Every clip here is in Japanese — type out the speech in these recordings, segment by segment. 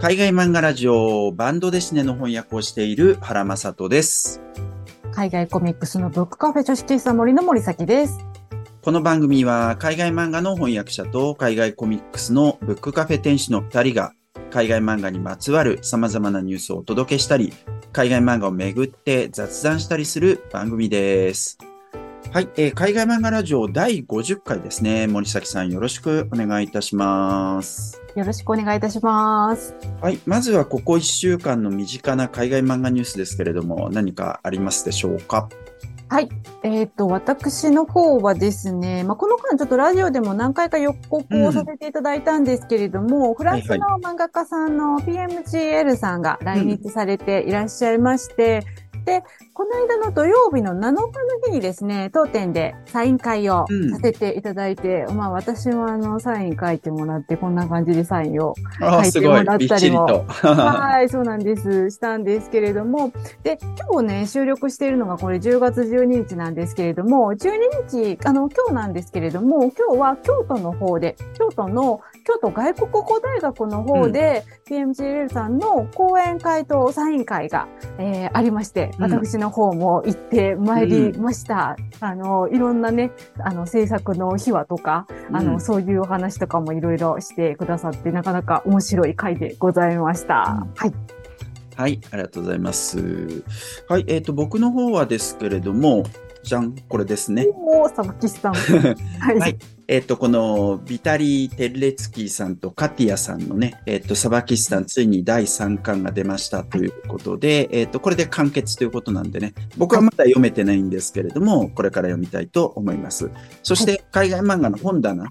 海外漫画ラジオバンドデシネの翻訳をしている原正人です。海外コミックスのブックカフェ女子喫茶森の森崎です。この番組は海外漫画の翻訳者と海外コミックスのブックカフェ店主の二人が海外漫画にまつわる様々なニュースをお届けしたり、海外漫画をめぐって雑談したりする番組です。はい、えー海外漫画ラジオ第50回ですね。森崎さんよろしくお願いいたします。よろしくお願いいたします。はい。まずはここ1週間の身近な海外漫画ニュースですけれども、何かありますでしょうか？はい。えっ、と、私の方はですね、まあ、この間ちょっとラジオでも何回か予告をさせていただいたんですけれども、フランスの漫画家さんの PMGL さんが来日されていらっしゃいまして、で、この間の土曜日の7日の日にですね、当店でサイン会をうんさせていただいて、まあ私もあの、サイン書いてもらって、こんな感じでサインを書いてもらったりも。はい、そうなんです。したんですけれども、で、今日ね、収録しているのがこれ10月12日なんですけれども、12日、あの、今日なんですけれども、今日は京都の方で、京都の、京都外国語大学の方で、PMGL さんの講演会とサイン会が、えーありまして、うん私の方も行ってまいりました。あの、いろんなね、あの、制作の秘話とか、あの、うんそういうお話とかもいろいろしてくださって、なかなか面白い回でございました。うんはい。はい、ありがとうございます。はい、えっ、と、僕の方はですけれども、じゃん、これですね。おー、サバキスさん。はい。はいえっ、と、このビタリー・テルレツキーさんとカティアさんのね、えっ、と、サバキスタンついに第3巻が出ましたということで、えっ、と、これで完結ということなんでね、僕はまだ読めてないんですけれども、これから読みたいと思います。そして、海外漫画の本棚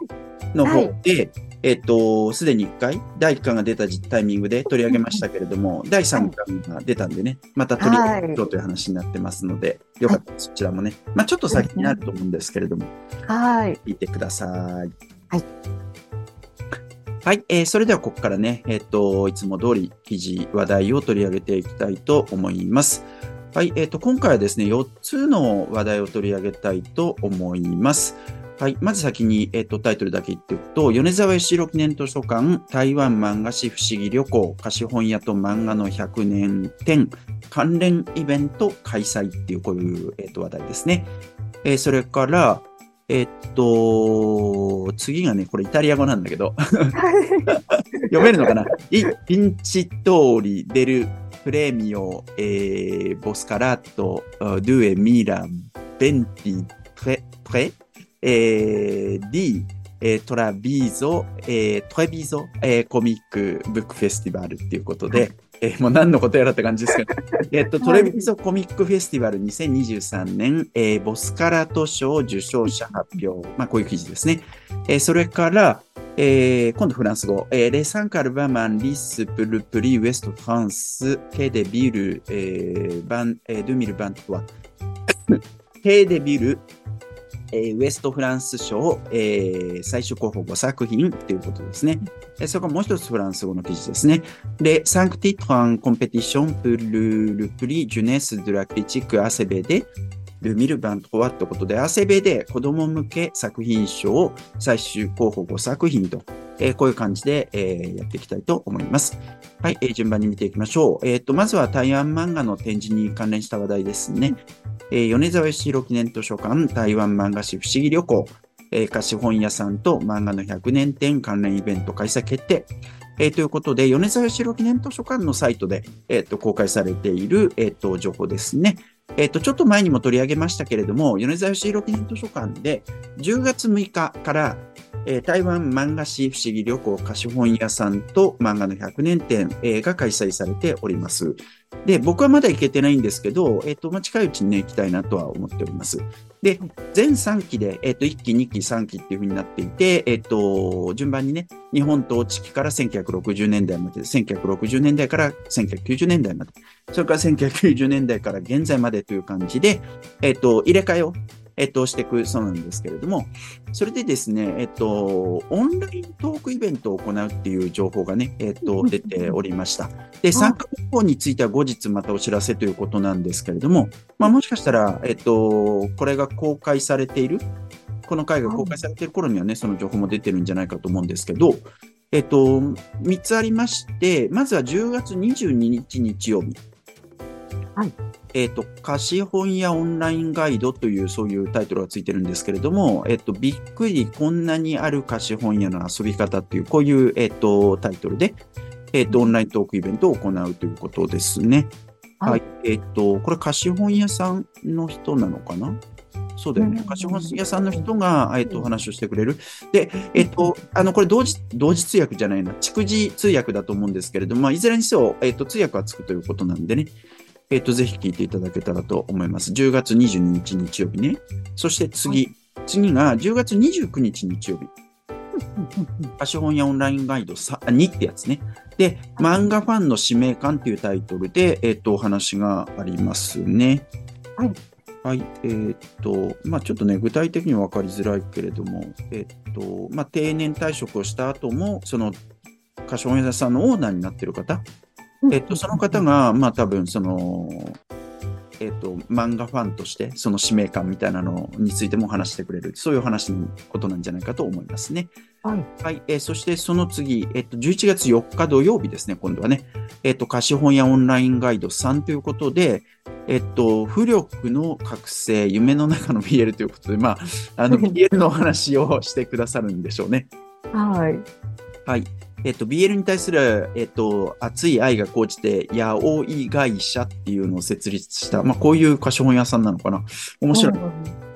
の方で、えっ、と、すでに1回、第1巻が出たタイミングで取り上げましたけれども、第3巻が出たんでね、また取り上げようという話になってますので、よかったらそちらもね、まあちょっと先になると思うんですけれども、はい。聞いてください。はい。はい、えーそれではここからね、えっ、と、いつも通り記事、話題を取り上げていきたいと思います。はい、えっ、と、今回はですね、4つの話題を取り上げたいと思います。はい。まず先に、えっ、と、タイトルだけ言っておくと、米沢義弘記念図書館、台湾漫画史不思議旅行、貸本屋と漫画の100年展、関連イベント開催っていう、こういう、えっ、と、話題ですね。えーそれから、えっと、次がね、これイタリア語なんだけど、読めるのかな？イピンチトーリデルプレミオ、えーボスカラット、ドゥエミラ、ベンティ、プレ、プレ、えー、ディ、えートラビーゾ、えートレビーゾ、えーコミックブックフェスティバルっていうことで、えーもう何のことやらって感じですけど、えっと、トレビーゾコミックフェスティバル2023年、えーボスカラト賞受賞者発表。まあ、こういう記事ですね。えーそれから、えー今度フランス語。えー、レサンカルバマンリスプルプリウエストフランス、ケデビル、えーバン、えー、ドゥミルバントワ。ケデビル、えーウエストフランス賞、えー最終候補5作品ということですね。えーそれからもう一つフランス語の記事ですね。で、5 titres en compétition pour le, le prix jeunesse de la critique ACBD 2023ってことで、ACBD 子供向け作品賞最終候補5作品と、えーこういう感じで、えーやっていきたいと思います。はい、えー順番に見ていきましょう。えっ、と、まずは台湾漫画の展示に関連した話題ですね。えー米沢義弘記念図書館台湾漫画史不思議旅行、えー貸本屋さんと漫画の100年展関連イベント開催決定。えーということで、米沢義弘記念図書館のサイトで、えーと公開されている、えーと情報ですね。えっ、と、ちょっと前にも取り上げましたけれども、米沢義弘記念図書館で10月6日から、えー台湾漫画史不思議旅行貸本屋さんと漫画の100年展、えーが開催されております。で、僕はまだ行けてないんですけど、えっ、と、まあ、近いうちにね、行きたいなとは思っております。で、全3期で、えっ、と、1期、2期、3期っていうふうになっていて、えっ、と、順番にね、日本統治期から1960年代まで、1960年代から1990年代まで、それから1990年代から現在までという感じで、えっ、と、入れ替えを、えっ、と、していくそうなんですけれども、それでですね、えっ、と、オンライントークイベントを行うっていう情報がね、えっ、と、出ておりました。で、参加方法については後日またお知らせということなんですけれども、まあ、もしかしたら、えっ、と、これが公開されている、この回が公開されている頃にはね、その情報も出てるんじゃないかと思うんですけど、えっと、3つありまして、まずは10月22日日曜日。はい。えっと、貸本屋オンラインガイドというそういうタイトルがついてるんですけれども、えっと、びっくりこんなにある貸本屋の遊び方っていう、こういう、えっと、タイトルで、えっと、オンライントークイベントを行うということですね。はいはい。えっと、これ貸本屋さんの人なのかな？そうだよねうん。貸本屋さんの人が、えっと、お話をしてくれる。で、えっと、あの、これ同時、同時通訳じゃないな、逐次通訳だと思うんですけれども、まあ、いずれにせよ、えっと、通訳はつくということなんでね、えっと、ぜひ聞いていただけたらと思います。10月22日日曜日ね。そして次、次が10月29日日曜日。貸本屋オンラインガイドさ2ってやつね。で、漫画ファンの使命感っていうタイトルで、えっと、お話がありますね。はい。はい。えーっと、まあちょっとね、具体的には分かりづらいけれども、えっと、まあ定年退職をした後も、その、貸本屋さんのオーナーになってる方、えっと、その方が、まあ多分、その、えっと、漫画ファンとして、その使命感みたいなのについても話してくれる、そういうお話のことなんじゃないかと思いますね。はい。はい。えーそしてその次、えっと、11月4日土曜日ですね、今度はね。えっと、貸本屋オンラインガイド3ということで、えっと、浮力の覚醒、夢の中の BL ということで、まあ、あの、BL のお話をしてくださるんでしょうね。はい。はい。えっと、BL に対する、えっと、熱い愛が高じて、八百会社っていうのを設立した、まあ、こういう貸本屋さんなのかな。面白い。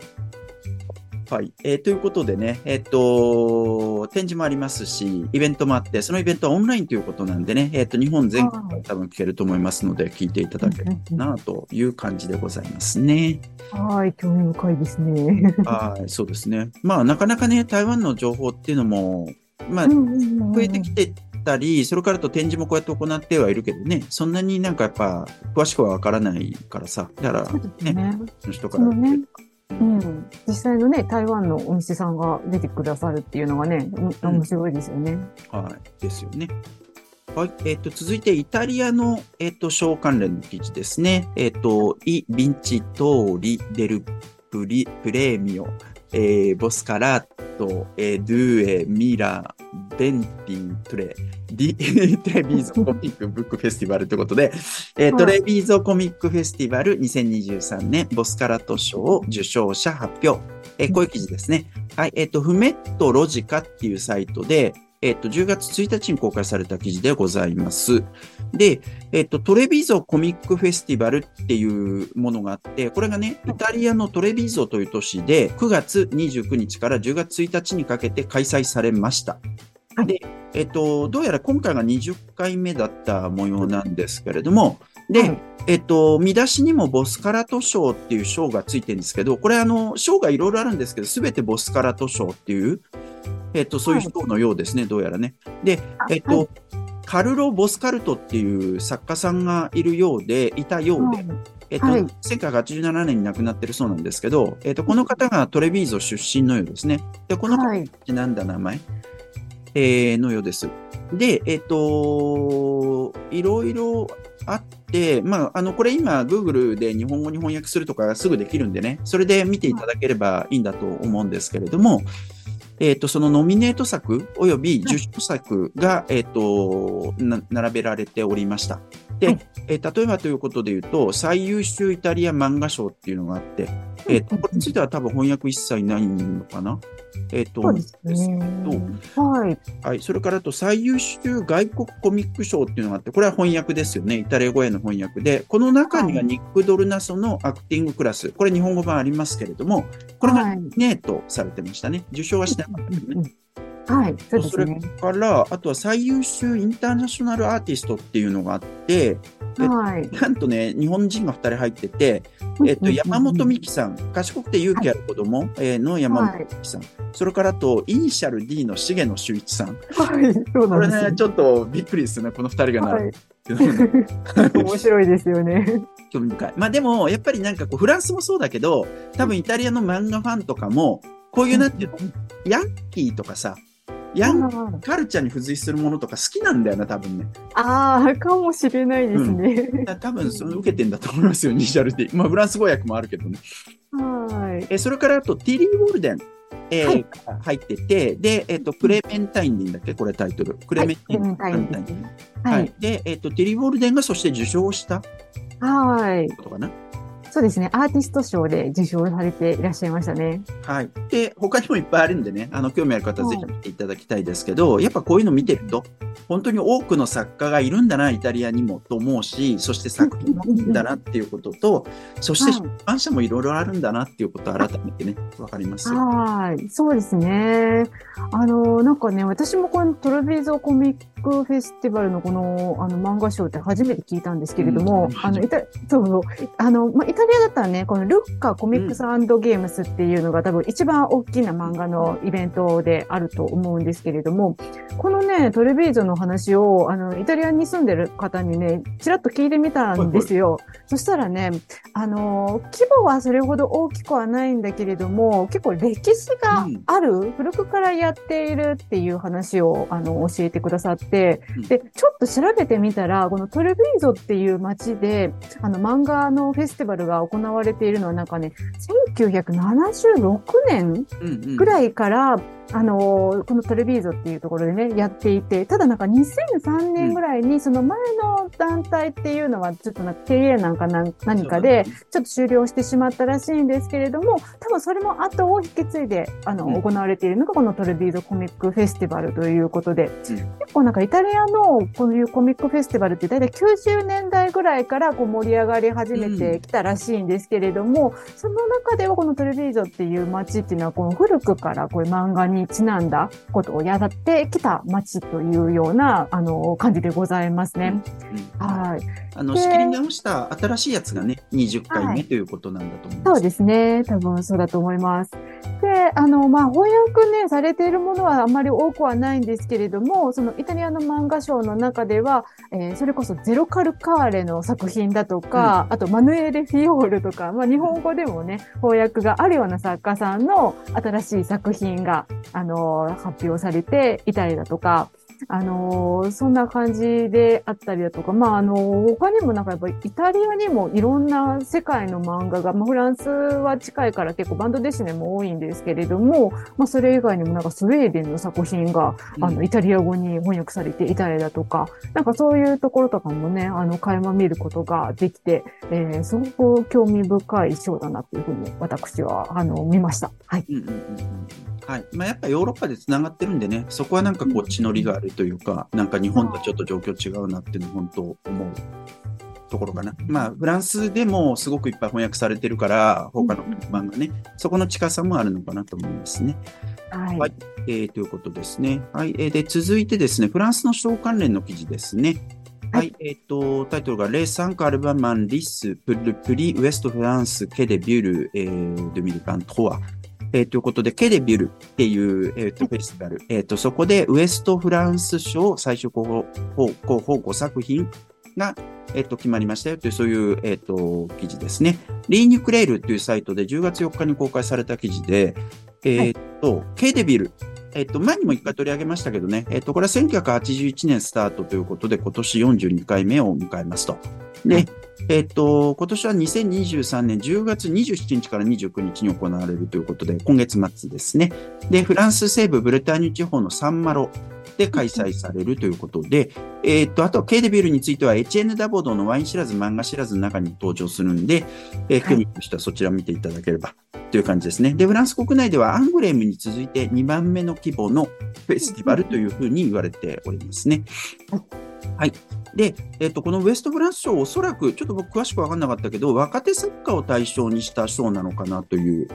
はい。えーということでね、えっ、と、展示もありますし、イベントもあって、そのイベントはオンラインということなんでね、えっ、と、日本全国から多分聞けると思いますので、聞いていただければなという感じでございますね。はい。興味深いですね。はい、そうですね。まあ、なかなかね、台湾の情報っていうのも、まあ、増えてきてたり、それからと展示もこうやって行ってはいるけどね、そんなになんかやっぱ、詳しくはわからないからさ、だからね、ね。その人からうん。実際のね、台湾のお店さんが出てくださるっていうのがね、お面白いですよね。はい、ですよね。はい。えっ、と、続いて、イタリアの、えっ、と、小関連の記事ですね。えっ、と、イ・ヴィンチトーリ・デル・プリ・プレーミオ、えーボスカラット、えードゥエ、ミラ、ベンティン、トレ、ディ、テレビーゾコミックブックフェスティバルということで、えーはいトレビーゾコミックフェスティバル2023年ボスカラット賞受賞者発表。えーこういう記事ですね。はい。えっ、と、フメットロジカっていうサイトで、えっ、と、10月1日に公開された記事でございます。で、えっ、と、トレビーゾコミックフェスティバルっていうものがあって、これがね、イタリアのトレビーゾという都市で、9月29日から10月1日にかけて開催されました。はいで、えっ、と、どうやら今回が20回目だった模様なんですけれども、で、はいえっと、見出しにもボスカラト賞っていう賞がついてるんですけど、これあの、賞がいろいろあるんですけど、すべてボスカラト賞っていう、えっと、そういう賞のようですね、どうやらね。で、えっと、はいカルロ・ボスカルトっていう作家さんがいるようで、いたようで、えっと、はい1987年に亡くなってるそうなんですけど、えっと、この方がトレビーゾ出身のようですね。で、この方はい。なんだ名前？えーのようです。で、えっ、と、いろいろあって、まあ、あの、これ今、Google で日本語に翻訳するとかすぐできるんでね、それで見ていただければいいんだと思うんですけれども、えっ、と、そのノミネート作および受賞作が、えっ、とな、並べられておりました。で、はいえー例えばということで言うと、最優秀イタリア漫画賞っていうのがあって、えっ、と、これについては多分翻訳一切ないのかな？えっ、と、そうですね。はい。はい。それからあと最優秀外国コミック賞っていうのがあって、これは翻訳ですよね。イタリア語への翻訳で、この中にははいニック・ドルナソのアクティングクラス、これ日本語版ありますけれども、これがネートされてましたね。受賞はしてなかったけどね。はい。そうでそれすね。から、あとは最優秀インターナショナルアーティストっていうのがあって、えはい。なんとね、日本人が2人入ってて、えっと、山本美樹さん、賢くて勇気ある子供えーの山本美樹さん、それからあと、イニシャル D の重野修一さん。はい。そうこれなんですよね、ちょっとびっくりですね、この2人が並はい。面白いですよね。興味深い。まあでも、やっぱりなんかこう、フランスもそうだけど、多分イタリアの漫画ファンとかも、こういうなんていうの、ヤンキーとかさ、ヤンカルチャーに付随するものとか好きなんだよな、多分ね。ああ、かもしれないですね。だから多分それ受けてんだと思いますよ、イニシャル D。まあフランス語訳もあるけどね。はい。えそれからあと、ティリー・ウォルデン。えーはい入ってて、で、えっ、と、クレメンタインでいいんだっけ？これタイトル。クレメンタイン。はいははいい。。で、えっ、と、テリー・ウォルデンがそして受賞したはい。ことかな。そうですね。アーティスト賞で受賞されていらっしゃいましたね。はい。で、他にもいっぱいあるんでね、あの、興味ある方ははいぜひ見ていただきたいですけど、やっぱこういうの見てると、本当に多くの作家がいるんだな、イタリアにもと思うし、そして作品もいいんだなっていうことと、そしてはい出版社もいろいろあるんだなっていうことを改めてね、わかりますよ。はい。そうですね。あの、なんかね、私もこのトルビーゾコミックフェスティバルのこの、あの、漫画賞って初めて聞いたんですけれども、うんあの、イタ、そうそう、あの、まあ、イタリアだったらね、このルッカコミックスゲームスっていうのが多分一番大きな漫画のイベントであると思うんですけれども、このね、トレビーゾの話を、あの、イタリアに住んでる方にね、ちらっと聞いてみたんですよ。そしたらね、あの、規模はそれほど大きくはないんだけれども、結構歴史がある、古くからやっているっていう話を、あの、教えてくださって、うん。で、ちょっと調べてみたら、このトレビーゾっていう街で、あの、漫画のフェスティバルが行われているのはなんかね、1976年うんうん。ぐらいから、あの、このトレビーゾっていうところでね、やっていて、ただなんか2003年ぐらいに、その前の団体っていうのは、ちょっとなんか経営なんか何かで、ちょっと終了してしまったらしいんですけれども、多分それも後を引き継いで、あの、うん。行われているのがこのトレビーゾコミックフェスティバルということで、うん。結構なんかイタリアのこういうコミックフェスティバルって大体90年代ぐらいからこう盛り上がり始めてきたらしいんですけれども、その中ではこのトレビーゾっていう街っていうのはこの古くからこういう漫画にちなんだことをやってきた街というようなあの感じでございますね。うんはい。あの、で仕切り直した新しいやつがね、20回はい目ということなんだと思います。そうですね。多分そうだと思います。で、あの、まあ、翻訳ね、されているものはあまり多くはないんですけれども、そのイタリアの漫画賞の中では、えーそれこそゼロカルカーレの作品だとか、あとマヌエレ・フィオールとか、まあ、日本語でもね、翻訳があるような作家さんの新しい作品が、あの、発表されていたりだとか、あのーそんな感じであったりだとか、まあ、あのー他にもなんかやっぱりイタリアにもいろんな世界の漫画が、まあ、フランスは近いから結構バンドデシネも多いんですけれども、まあ、それ以外にもなんかスウェーデンの作品が、うんあの、イタリア語に翻訳されていたりだとか、なんかそういうところとかもね、あの、垣間見ることができて、えーすごく興味深い章だなっていうふうに私は、あの、見ました。はい。うんうんうんうんはい。まあ、やっぱヨーロッパで繋がってるんでね、そこはなんかこう血のりがあるというか、なんか日本とちょっと状況違うなっていうのは本当思うところかな。まあ、フランスでもすごくいっぱい翻訳されてるから、他の漫画ね、そこの近さもあるのかなと思いますね。はい。はいえーということですね。はい。えーで、続いてですね、フランスの賞関連の記事ですね。はい。えっ、と、タイトルが、レーサンカアルバマンリスプルプリウエストフランスケデビュル、えー、ントワ。えーということで、ケデビュルっていう、えーと、フェスティバル。えっ、と、そこでウエストフランス賞最終候補、候候補5作品が、えっ、と、決まりましたよという、そういう、えっ、と、記事ですね。リーニュクレールっていうサイトで10月4日に公開された記事で、えっ、と、ケデビル。えっ、と、前にも一回取り上げましたけどね、えっ、と、これは1981年スタートということで、今年42回目を迎えますと。で、はいえっ、と、今年は2023年10月27日から29日に行われるということで、今月末ですね。で、フランス西部ブレターニュ地方のサンマロで開催されるということで、えっ、と、あとはケーデビルについては、エチエヌ・ダボードのワイン知らず漫画知らずの中に登場するんで、え興味の人はそちらを見ていただければという感じですね。で、フランス国内ではアングレームに続いて2番目の規模のフェスティバルというふうに言われておりますね。はい。で、えっ、と、このウエストフランス賞、おそらく、ちょっと僕詳しくわかんなかったけど、若手作家を対象にした賞なのかなという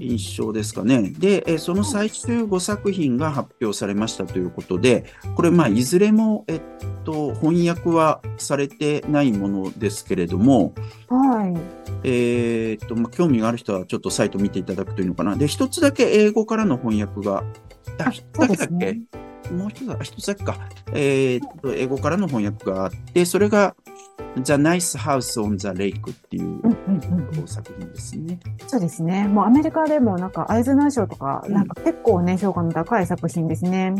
印象ですかね。で、えーその最終5作品が発表されましたということで、これ、まあ、いずれも、えっと、翻訳はされてないものですけれども、はい。えーっと、まあ、興味がある人はちょっとサイト見ていただくといいのかな。で、一つだけ英語からの翻訳が、だけだっけ、もう一つ一つだけか。えーっと、英語からの翻訳があって、それが The Nice House on the Lake っていう作品ですね。そうですね。もうアメリカでもなんかアイズナー賞とか、うんなんか結構ね、評価の高い作品ですね。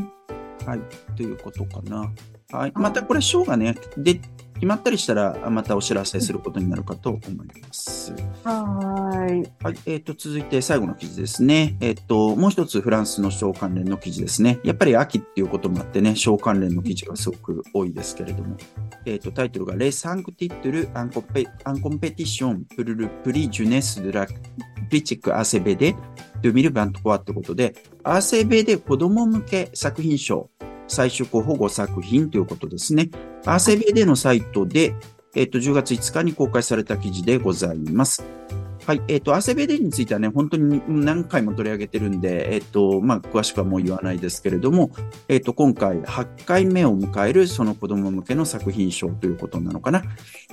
はい。ということかな。はい。またこれ、賞がね、で、決まったりしたら、またお知らせすることになるかと思います。はい。はい。えっ、ー、と、続いて最後の記事ですね。えっ、ー、と、もう一つフランスの賞関連の記事ですね。やっぱり秋っていうこともあってね、賞関連の記事がすごく多いですけれども。えっ、ー、と、タイトルが、レサンクティットル・アンコペアンコンペティション・プルル・プリ・ジュネス・ドラ・プリチック・アセベデ・ドゥミル・バントコアってことで、アセベデ子供向け作品賞最終候補作品ということですね。アーセベでのサイトで、えっ、と、10月5日に公開された記事でございます。はい。えっ、ー、と、アセベデについてはね、本当に何回も取り上げてるんで、えっ、ー、と、まあ、詳しくはもう言わないですけれども、えっ、ー、と、今回8回目を迎えるその子供向けの作品賞ということなのかな。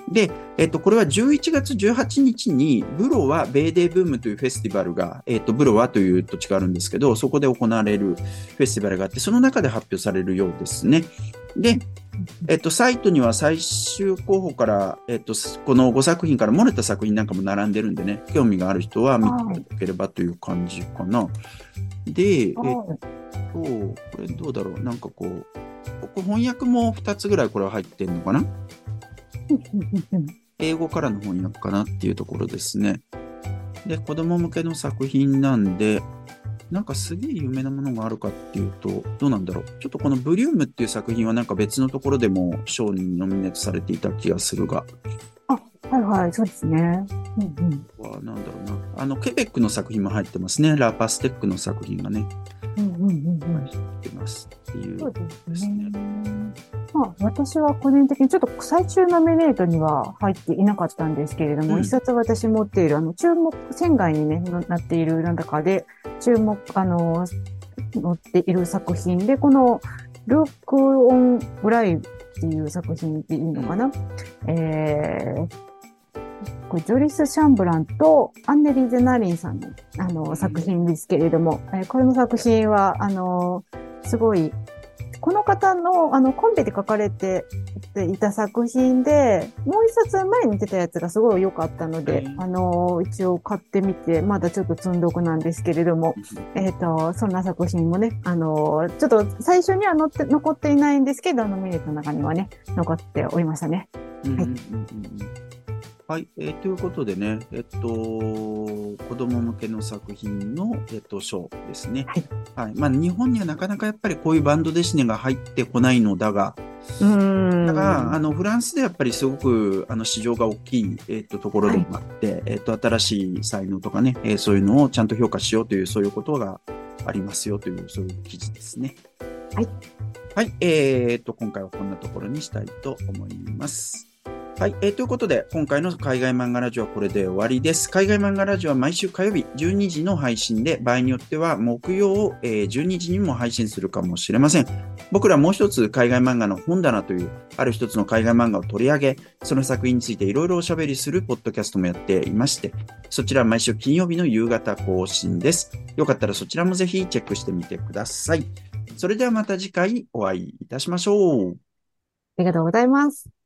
で、えっ、と、これは11月18日に、ブロワベーデーブームというフェスティバルが、えっ、と、ブロワという土地があるんですけど、そこで行われるフェスティバルがあって、その中で発表されるようですね。で、えっと、サイトには最終候補から、えっと、この5作品から漏れた作品なんかも並んでるんでね、興味がある人は見ていただければという感じかな。で、えっと、これどうだろうなんかこう、ここ翻訳も2つぐらいこれは入ってんのかな？英語からの翻訳かなっていうところですね。で、子供向けの作品なんで、なんかすげえ有名なものがあるかっていうと、どうなんだろう。ちょっとこのブリュームっていう作品はなんか別のところでも賞にノミネートされていた気がするが。あ、はいはい、そうですね。うんうん。は、なんだろうな。あの、ケベックの作品も入ってますね。ラーパステックの作品がね。うんうんうんうん。入ってますっていうですね。まあ、私は個人的にちょっと最終ノミネートには入っていなかったんですけれども、うん、一冊私持っている、あの、注目、線外にね、なっているなんだかで、注目、あの、載っている作品で、この、ルックオンブライブっていう作品っていいのかな、うん、えー、ジョリス・シャンブランとアンネリーゼ・ナリンさんのあの作品ですけれども、えー、これの作品は、あの、すごいこの方の、あの、コンペで書かれていた作品で、もう一冊前に出たやつがすごい良かったので、あの、一応買ってみて、まだちょっと積んどくなんですけれども、えっ、と、そんな作品もね、あの、ちょっと最初には載って、残っていないんですけど、あの、ミネットの中にはね、残っておりましたね。はい。はい、えー、ということでね、えっと、子供向けの作品の、えっと、賞ですね。はい。はい。まあ、日本にはなかなかやっぱりこういうバンドデシネが入ってこないのだが、うんだから、あの、フランスでやっぱりすごく、あの、市場が大きい、えっと、ところでもあって、はい、えっと、新しい才能とかね、えー、そういうのをちゃんと評価しようという、そういうことがありますよという、そういう記事ですね。はい。はい、えー、っと、今回はこんなところにしたいと思います。はい、えー、ということで、今回の海外漫画ラジオはこれで終わりです。海外漫画ラジオは毎週火曜日12時の配信で、場合によっては木曜を、えー、12時にも配信するかもしれません。僕らもう一つ海外漫画の本棚という、ある一つの海外漫画を取り上げ、その作品についていろいろおしゃべりするポッドキャストもやっていまして、そちら毎週金曜日の夕方更新です。よかったらそちらもぜひチェックしてみてください。それではまた次回お会いいたしましょう。ありがとうございます。